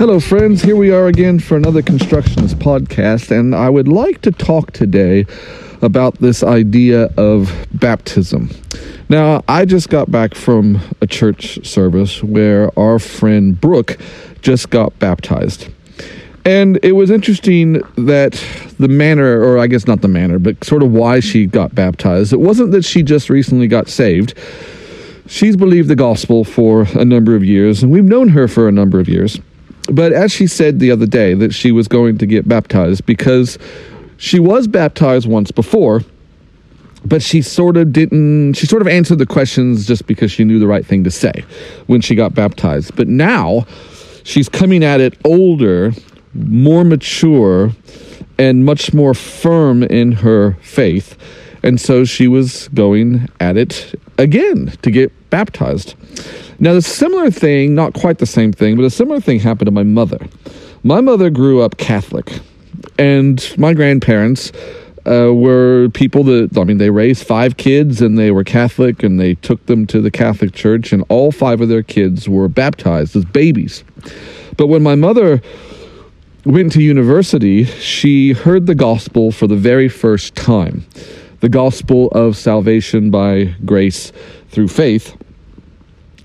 Hello, friends. Here we are again for another Constructionist podcast, and I would like to talk today about this idea of baptism. Now, I just got back from a church service where our friend Brooke just got baptized. And it was interesting that the manner, or I guess not the manner, but sort of why she got baptized, it wasn't that she just recently got saved. She's believed the gospel for a number of years, and we've known her for a number of years. But as she said the other day, that she was going to get baptized because she was baptized once before, but she sort of didn't, she sort of answered the questions just because she knew the right thing to say when she got baptized. But now she's coming at it older, more mature, and much more firm in her faith. And so she was going at it again to get baptized. Now, the similar thing, not quite the same thing, but a similar thing happened to my mother. My mother grew up Catholic, and my grandparents uh, were people that, I mean, they raised five kids and they were Catholic and they took them to the Catholic Church, and all five of their kids were baptized as babies. But when my mother went to university, she heard the gospel for the very first time the gospel of salvation by grace through faith.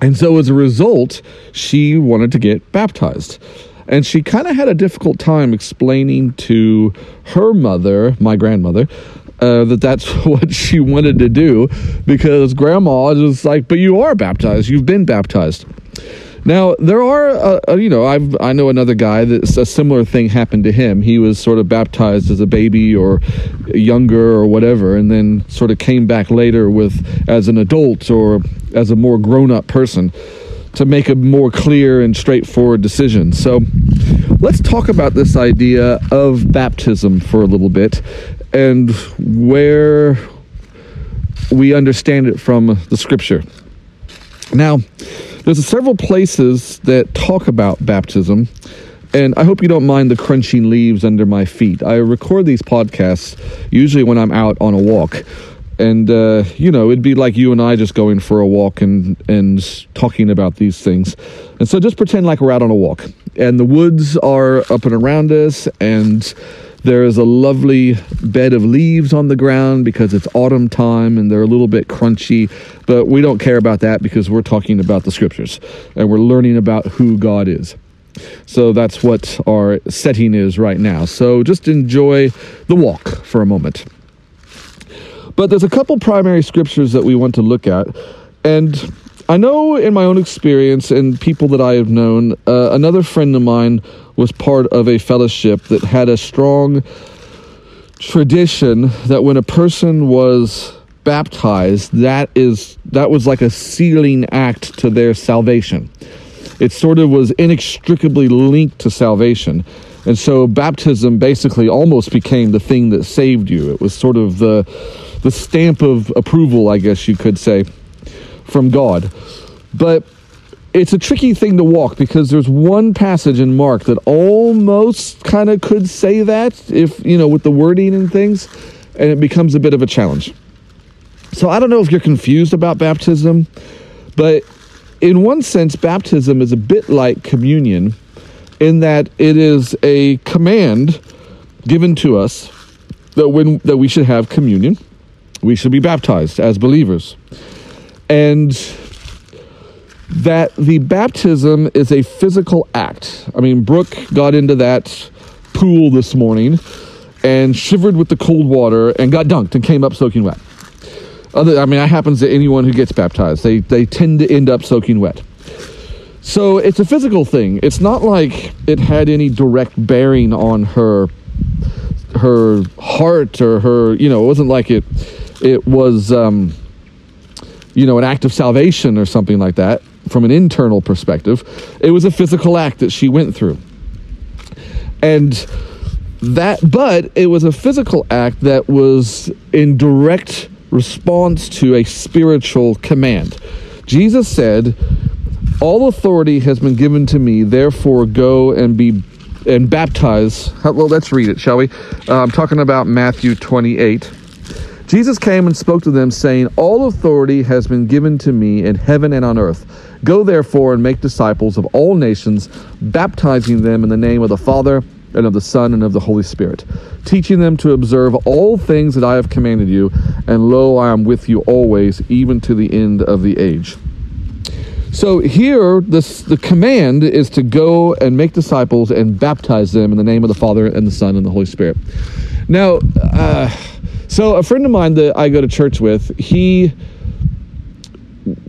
And so as a result, she wanted to get baptized. And she kind of had a difficult time explaining to her mother, my grandmother, uh, that that's what she wanted to do because grandma was like, but you are baptized. You've been baptized. Now there are, uh, uh, you know, I've I know another guy that a similar thing happened to him. He was sort of baptized as a baby or younger or whatever, and then sort of came back later with as an adult or as a more grown up person to make a more clear and straightforward decision. So let's talk about this idea of baptism for a little bit and where we understand it from the scripture. Now, there's several places that talk about baptism, and I hope you don't mind the crunching leaves under my feet. I record these podcasts usually when I'm out on a walk. And uh, you know, it'd be like you and I just going for a walk and and talking about these things. And so just pretend like we're out on a walk. And the woods are up and around us and there is a lovely bed of leaves on the ground because it's autumn time and they're a little bit crunchy, but we don't care about that because we're talking about the scriptures and we're learning about who God is. So that's what our setting is right now. So just enjoy the walk for a moment. But there's a couple primary scriptures that we want to look at. And I know in my own experience and people that I have known, uh, another friend of mine was part of a fellowship that had a strong tradition that when a person was baptized, that is that was like a sealing act to their salvation. It sort of was inextricably linked to salvation. And so baptism basically almost became the thing that saved you. It was sort of the the stamp of approval, I guess you could say, from God. But it's a tricky thing to walk because there's one passage in Mark that almost kind of could say that if, you know, with the wording and things, and it becomes a bit of a challenge. So I don't know if you're confused about baptism, but in one sense, baptism is a bit like communion in that it is a command given to us that when that we should have communion, we should be baptized as believers. And that the baptism is a physical act. I mean, Brooke got into that pool this morning and shivered with the cold water and got dunked and came up soaking wet. Other, I mean, that happens to anyone who gets baptized. They, they tend to end up soaking wet. So it's a physical thing. It's not like it had any direct bearing on her her heart or her, you know, it wasn't like it it was um, you know, an act of salvation or something like that from an internal perspective. It was a physical act that she went through. And that but it was a physical act that was in direct response to a spiritual command. Jesus said, "All authority has been given to me; therefore, go and be and baptize." Well, let's read it, shall we? Uh, I'm talking about Matthew 28. Jesus came and spoke to them, saying, All authority has been given to me in heaven and on earth. Go therefore and make disciples of all nations, baptizing them in the name of the Father, and of the Son, and of the Holy Spirit, teaching them to observe all things that I have commanded you, and lo, I am with you always, even to the end of the age. So here, this, the command is to go and make disciples and baptize them in the name of the Father, and the Son, and the Holy Spirit. Now, uh, so a friend of mine that I go to church with, he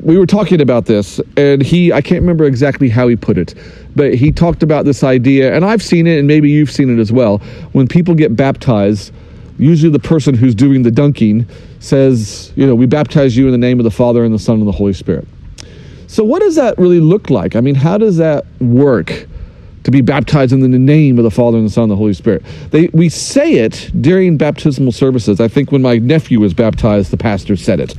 we were talking about this and he I can't remember exactly how he put it, but he talked about this idea and I've seen it and maybe you've seen it as well. When people get baptized, usually the person who's doing the dunking says, you know, we baptize you in the name of the Father and the Son and the Holy Spirit. So what does that really look like? I mean, how does that work? to be baptized in the name of the Father and the Son and the Holy Spirit. They, we say it during baptismal services. I think when my nephew was baptized, the pastor said it.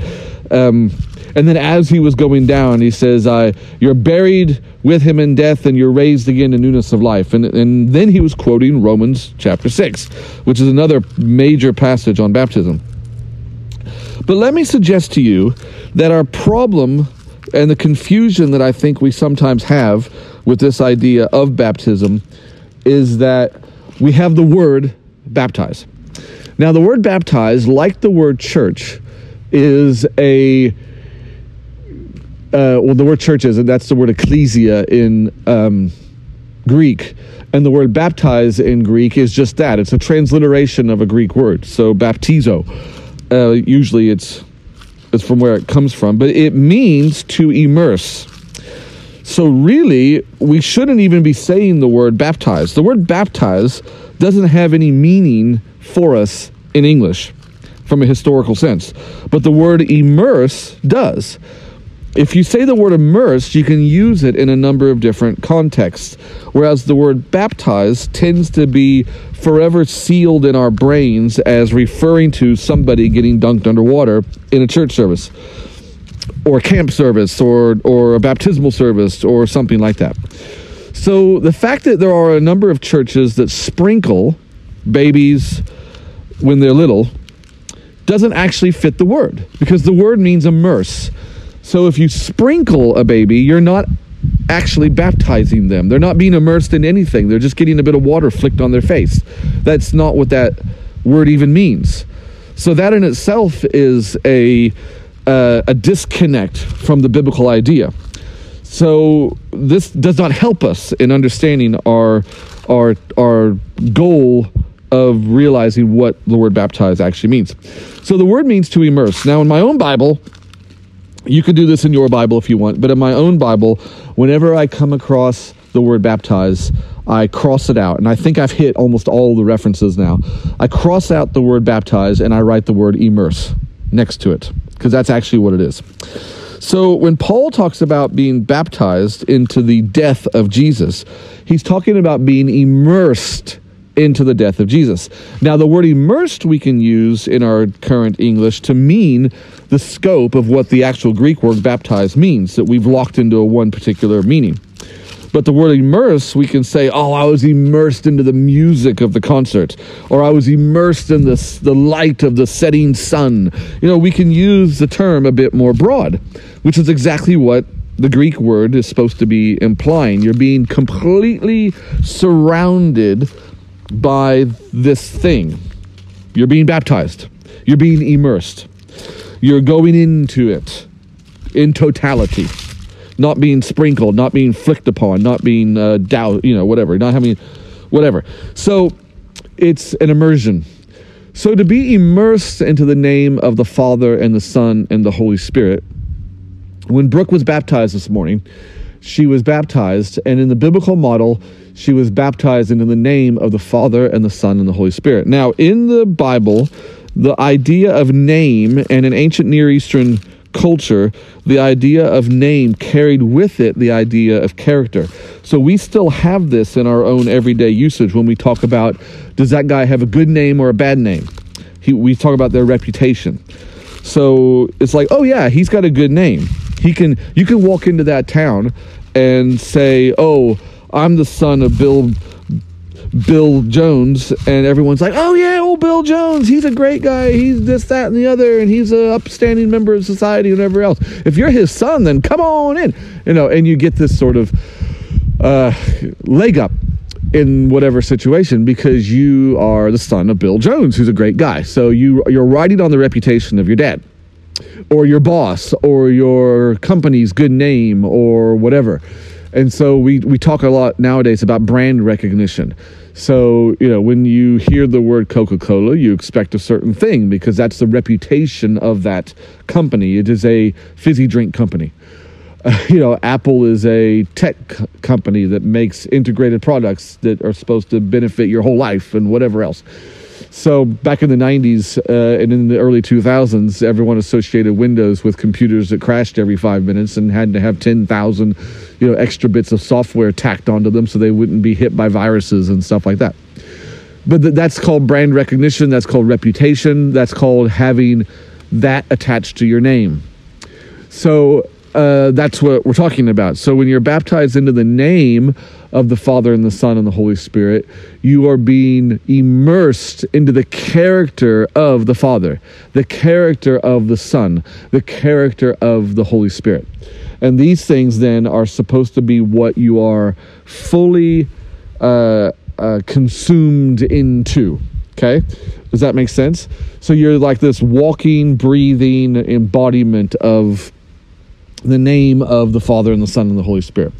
Um, and then as he was going down, he says, uh, You're buried with him in death, and you're raised again in newness of life. And, and then he was quoting Romans chapter 6, which is another major passage on baptism. But let me suggest to you that our problem and the confusion that I think we sometimes have with this idea of baptism is that we have the word baptize. Now, the word baptize, like the word church, is a uh, well, the word church is, and that's the word ecclesia in um, Greek. And the word baptize in Greek is just that. It's a transliteration of a Greek word. So baptizo. Uh, usually it's it's from where it comes from, but it means to immerse. So, really, we shouldn't even be saying the word baptize. The word baptize doesn't have any meaning for us in English from a historical sense, but the word immerse does. If you say the word immerse, you can use it in a number of different contexts, whereas the word baptize tends to be forever sealed in our brains as referring to somebody getting dunked underwater in a church service or a camp service or or a baptismal service or something like that. So the fact that there are a number of churches that sprinkle babies when they're little doesn't actually fit the word because the word means immerse. So if you sprinkle a baby, you're not actually baptizing them. They're not being immersed in anything. They're just getting a bit of water flicked on their face. That's not what that word even means. So that in itself is a uh, a disconnect from the biblical idea. So this does not help us in understanding our our our goal of realizing what the word baptize actually means. So the word means to immerse. Now in my own Bible, you can do this in your Bible if you want, but in my own Bible, whenever I come across the word baptize, I cross it out. And I think I've hit almost all the references now. I cross out the word baptize and I write the word immerse next to it, because that's actually what it is. So when Paul talks about being baptized into the death of Jesus, he's talking about being immersed into the death of Jesus. Now, the word immersed we can use in our current English to mean the scope of what the actual Greek word baptize means, that we've locked into a one particular meaning. But the word immerse, we can say, oh, I was immersed into the music of the concert, or I was immersed in the, the light of the setting sun. You know, we can use the term a bit more broad, which is exactly what the Greek word is supposed to be implying. You're being completely surrounded by this thing. You're being baptized, you're being immersed, you're going into it in totality, not being sprinkled, not being flicked upon, not being uh, doused, you know, whatever, not having whatever. So it's an immersion. So to be immersed into the name of the Father and the Son and the Holy Spirit, when Brooke was baptized this morning, she was baptized, and in the biblical model, she was baptized into the name of the Father and the Son and the Holy Spirit. Now, in the Bible, the idea of name and in ancient Near Eastern culture, the idea of name carried with it the idea of character. So we still have this in our own everyday usage when we talk about does that guy have a good name or a bad name? He, we talk about their reputation. So it's like, oh yeah, he's got a good name. He can you can walk into that town and say, "Oh, I'm the son of Bill Bill Jones," and everyone's like, "Oh yeah, old Bill Jones. He's a great guy. He's this, that, and the other, and he's an upstanding member of society and whatever else." If you're his son, then come on in, you know, and you get this sort of uh, leg up in whatever situation because you are the son of Bill Jones, who's a great guy. So you you're riding on the reputation of your dad or your boss or your company's good name or whatever. And so we, we talk a lot nowadays about brand recognition. So, you know, when you hear the word Coca Cola, you expect a certain thing because that's the reputation of that company. It is a fizzy drink company. Uh, you know, Apple is a tech company that makes integrated products that are supposed to benefit your whole life and whatever else. So back in the 90s uh, and in the early 2000s, everyone associated Windows with computers that crashed every five minutes and had to have 10,000, you know, extra bits of software tacked onto them so they wouldn't be hit by viruses and stuff like that. But th- that's called brand recognition. That's called reputation. That's called having that attached to your name. So uh, that's what we're talking about. So when you're baptized into the name of the Father and the Son and the Holy Spirit, you are being immersed into the character of the Father, the character of the Son, the character of the Holy Spirit. And these things then are supposed to be what you are fully uh, uh, consumed into. Okay? Does that make sense? So you're like this walking, breathing embodiment of the name of the Father and the Son and the Holy Spirit.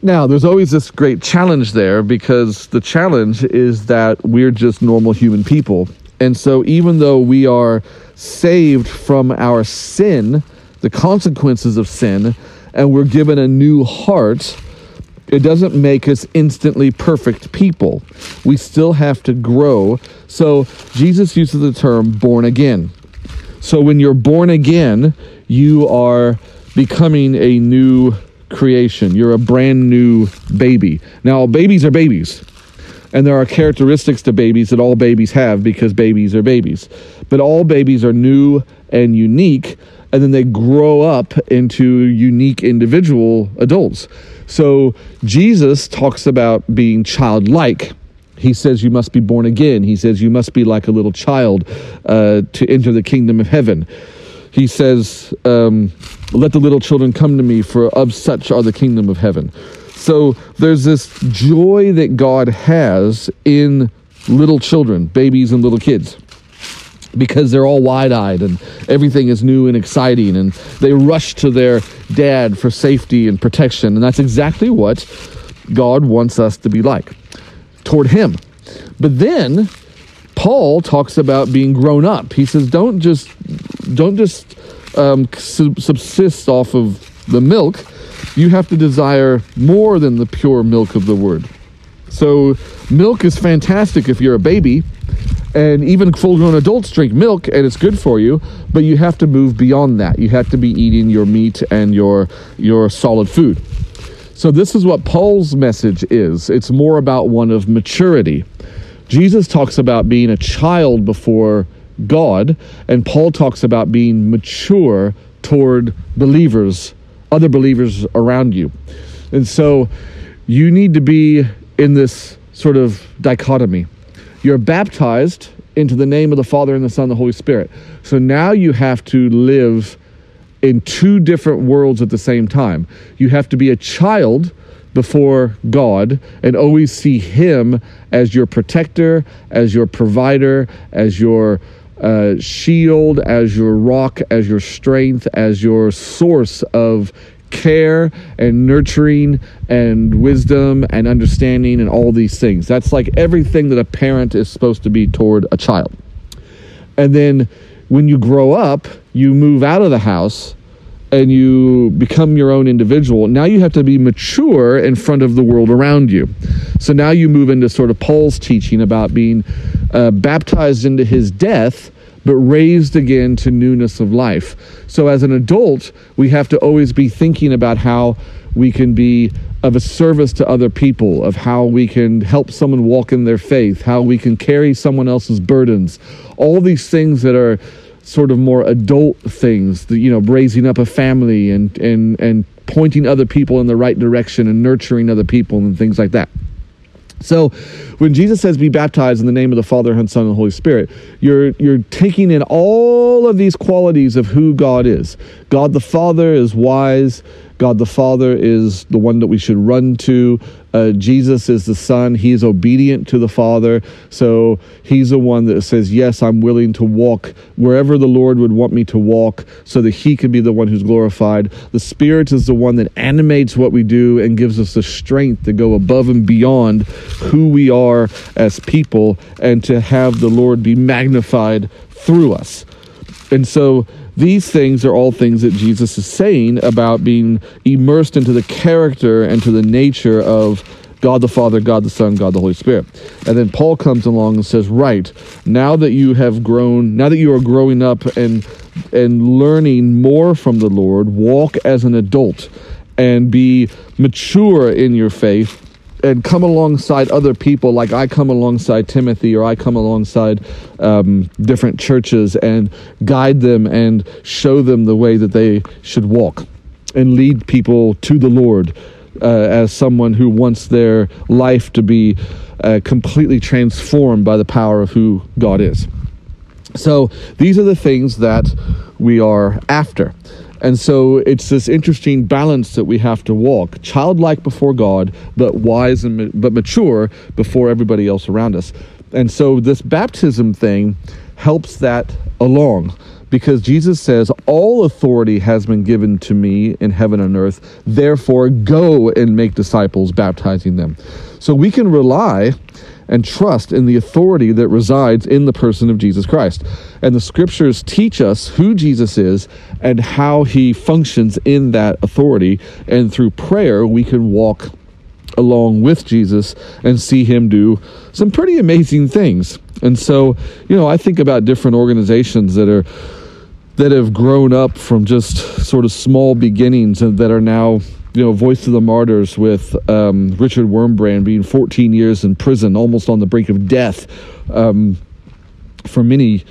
Now, there's always this great challenge there because the challenge is that we're just normal human people. And so, even though we are saved from our sin, the consequences of sin, and we're given a new heart, it doesn't make us instantly perfect people. We still have to grow. So, Jesus uses the term born again. So, when you're born again, you are becoming a new creation. You're a brand new baby. Now, babies are babies. And there are characteristics to babies that all babies have because babies are babies. But all babies are new and unique, and then they grow up into unique individual adults. So Jesus talks about being childlike. He says you must be born again. He says you must be like a little child uh, to enter the kingdom of heaven he says, um, Let the little children come to me, for of such are the kingdom of heaven. So there's this joy that God has in little children, babies and little kids, because they're all wide eyed and everything is new and exciting, and they rush to their dad for safety and protection. And that's exactly what God wants us to be like toward Him. But then Paul talks about being grown up. He says, don't just don't just um, subsist off of the milk. You have to desire more than the pure milk of the word. So, milk is fantastic if you're a baby, and even full grown adults drink milk, and it's good for you, but you have to move beyond that. You have to be eating your meat and your, your solid food. So, this is what Paul's message is it's more about one of maturity. Jesus talks about being a child before God, and Paul talks about being mature toward believers, other believers around you. And so you need to be in this sort of dichotomy. You're baptized into the name of the Father and the Son and the Holy Spirit. So now you have to live in two different worlds at the same time. You have to be a child before God and always see Him as your protector, as your provider, as your uh, shield, as your rock, as your strength, as your source of care and nurturing and wisdom and understanding and all these things. That's like everything that a parent is supposed to be toward a child. And then when you grow up, you move out of the house and you become your own individual, now you have to be mature in front of the world around you. So now you move into sort of Paul's teaching about being uh, baptized into his death, but raised again to newness of life. So, as an adult, we have to always be thinking about how we can be of a service to other people, of how we can help someone walk in their faith, how we can carry someone else's burdens, all these things that are sort of more adult things, you know, raising up a family and, and, and pointing other people in the right direction and nurturing other people and things like that. So, when Jesus says be baptized in the name of the Father and Son and Holy Spirit, you're you're taking in all of these qualities of who God is. God the Father is wise. God the Father is the one that we should run to. Uh, Jesus is the Son. He is obedient to the Father. So he's the one that says, Yes, I'm willing to walk wherever the Lord would want me to walk so that he can be the one who's glorified. The Spirit is the one that animates what we do and gives us the strength to go above and beyond who we are as people and to have the Lord be magnified through us. And so these things are all things that Jesus is saying about being immersed into the character and to the nature of God the Father, God the Son, God the Holy Spirit. And then Paul comes along and says, Right, now that you have grown, now that you are growing up and and learning more from the Lord, walk as an adult and be mature in your faith and come alongside other people like I come alongside Timothy or I come alongside um, different churches and guide them and show them the way that they should walk and lead people to the Lord uh, as someone who wants their life to be uh, completely transformed by the power of who God is. So these are the things that we are after. And so it's this interesting balance that we have to walk childlike before God, but wise and but mature before everybody else around us. And so this baptism thing helps that along because Jesus says, All authority has been given to me in heaven and earth. Therefore, go and make disciples, baptizing them. So we can rely and trust in the authority that resides in the person of Jesus Christ. And the scriptures teach us who Jesus is and how he functions in that authority. And through prayer, we can walk along with Jesus and see him do some pretty amazing things. And so, you know, I think about different organizations that are that have grown up from just sort of small beginnings and that are now you know, Voice of the Martyrs with um, Richard Wurmbrand being 14 years in prison, almost on the brink of death um, for many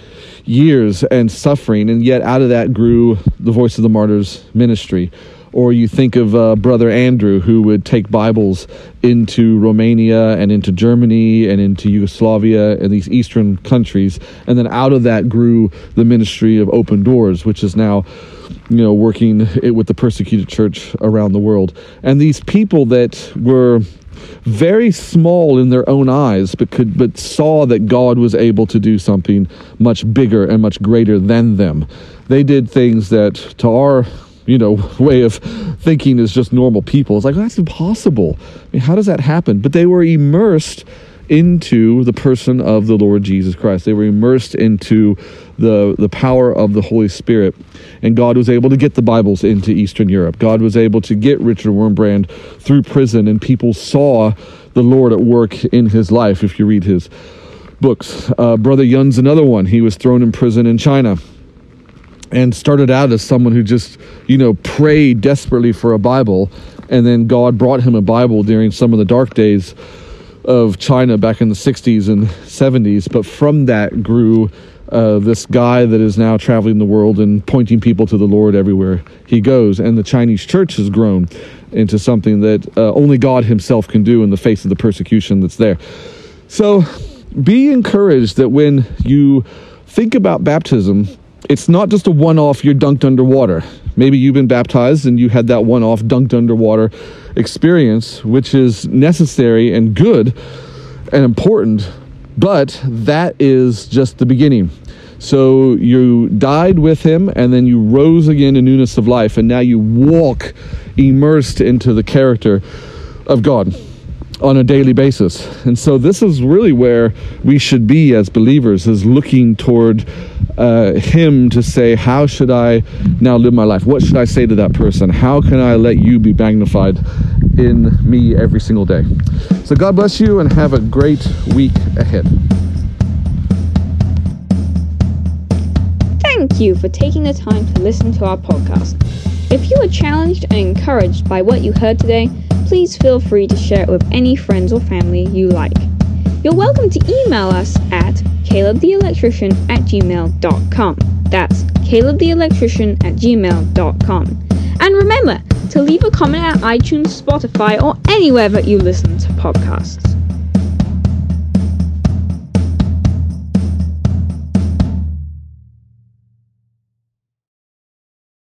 years and suffering, and yet out of that grew the Voice of the Martyrs ministry. Or you think of uh, Brother Andrew, who would take Bibles into Romania and into Germany and into Yugoslavia and these Eastern countries. And then out of that grew the ministry of Open Doors, which is now you know, working with the persecuted church around the world. And these people that were very small in their own eyes, but could but saw that God was able to do something much bigger and much greater than them. They did things that, to our you know way of thinking is just normal people. It's like that's impossible. I mean, how does that happen? But they were immersed into the person of the Lord Jesus Christ. They were immersed into the, the power of the Holy Spirit. And God was able to get the Bibles into Eastern Europe. God was able to get Richard Wurmbrand through prison, and people saw the Lord at work in his life if you read his books. Uh, Brother Yun's another one. He was thrown in prison in China and started out as someone who just, you know, prayed desperately for a Bible. And then God brought him a Bible during some of the dark days of China back in the 60s and 70s. But from that grew uh, this guy that is now traveling the world and pointing people to the Lord everywhere he goes. And the Chinese church has grown into something that uh, only God Himself can do in the face of the persecution that's there. So be encouraged that when you think about baptism, it's not just a one off, you're dunked underwater. Maybe you've been baptized and you had that one off, dunked underwater experience, which is necessary and good and important, but that is just the beginning. So you died with him and then you rose again in newness of life, and now you walk immersed into the character of God on a daily basis. And so this is really where we should be as believers is looking toward uh, him to say, how should I now live my life? What should I say to that person? How can I let you be magnified in me every single day? So God bless you and have a great week ahead. thank you for taking the time to listen to our podcast. If you are challenged and encouraged by what you heard today, please feel free to share it with any friends or family you like. You're welcome to email us at calebtheelectrician at gmail.com. That's calebtheelectrician at gmail.com. And remember to leave a comment at iTunes, Spotify, or anywhere that you listen to podcasts.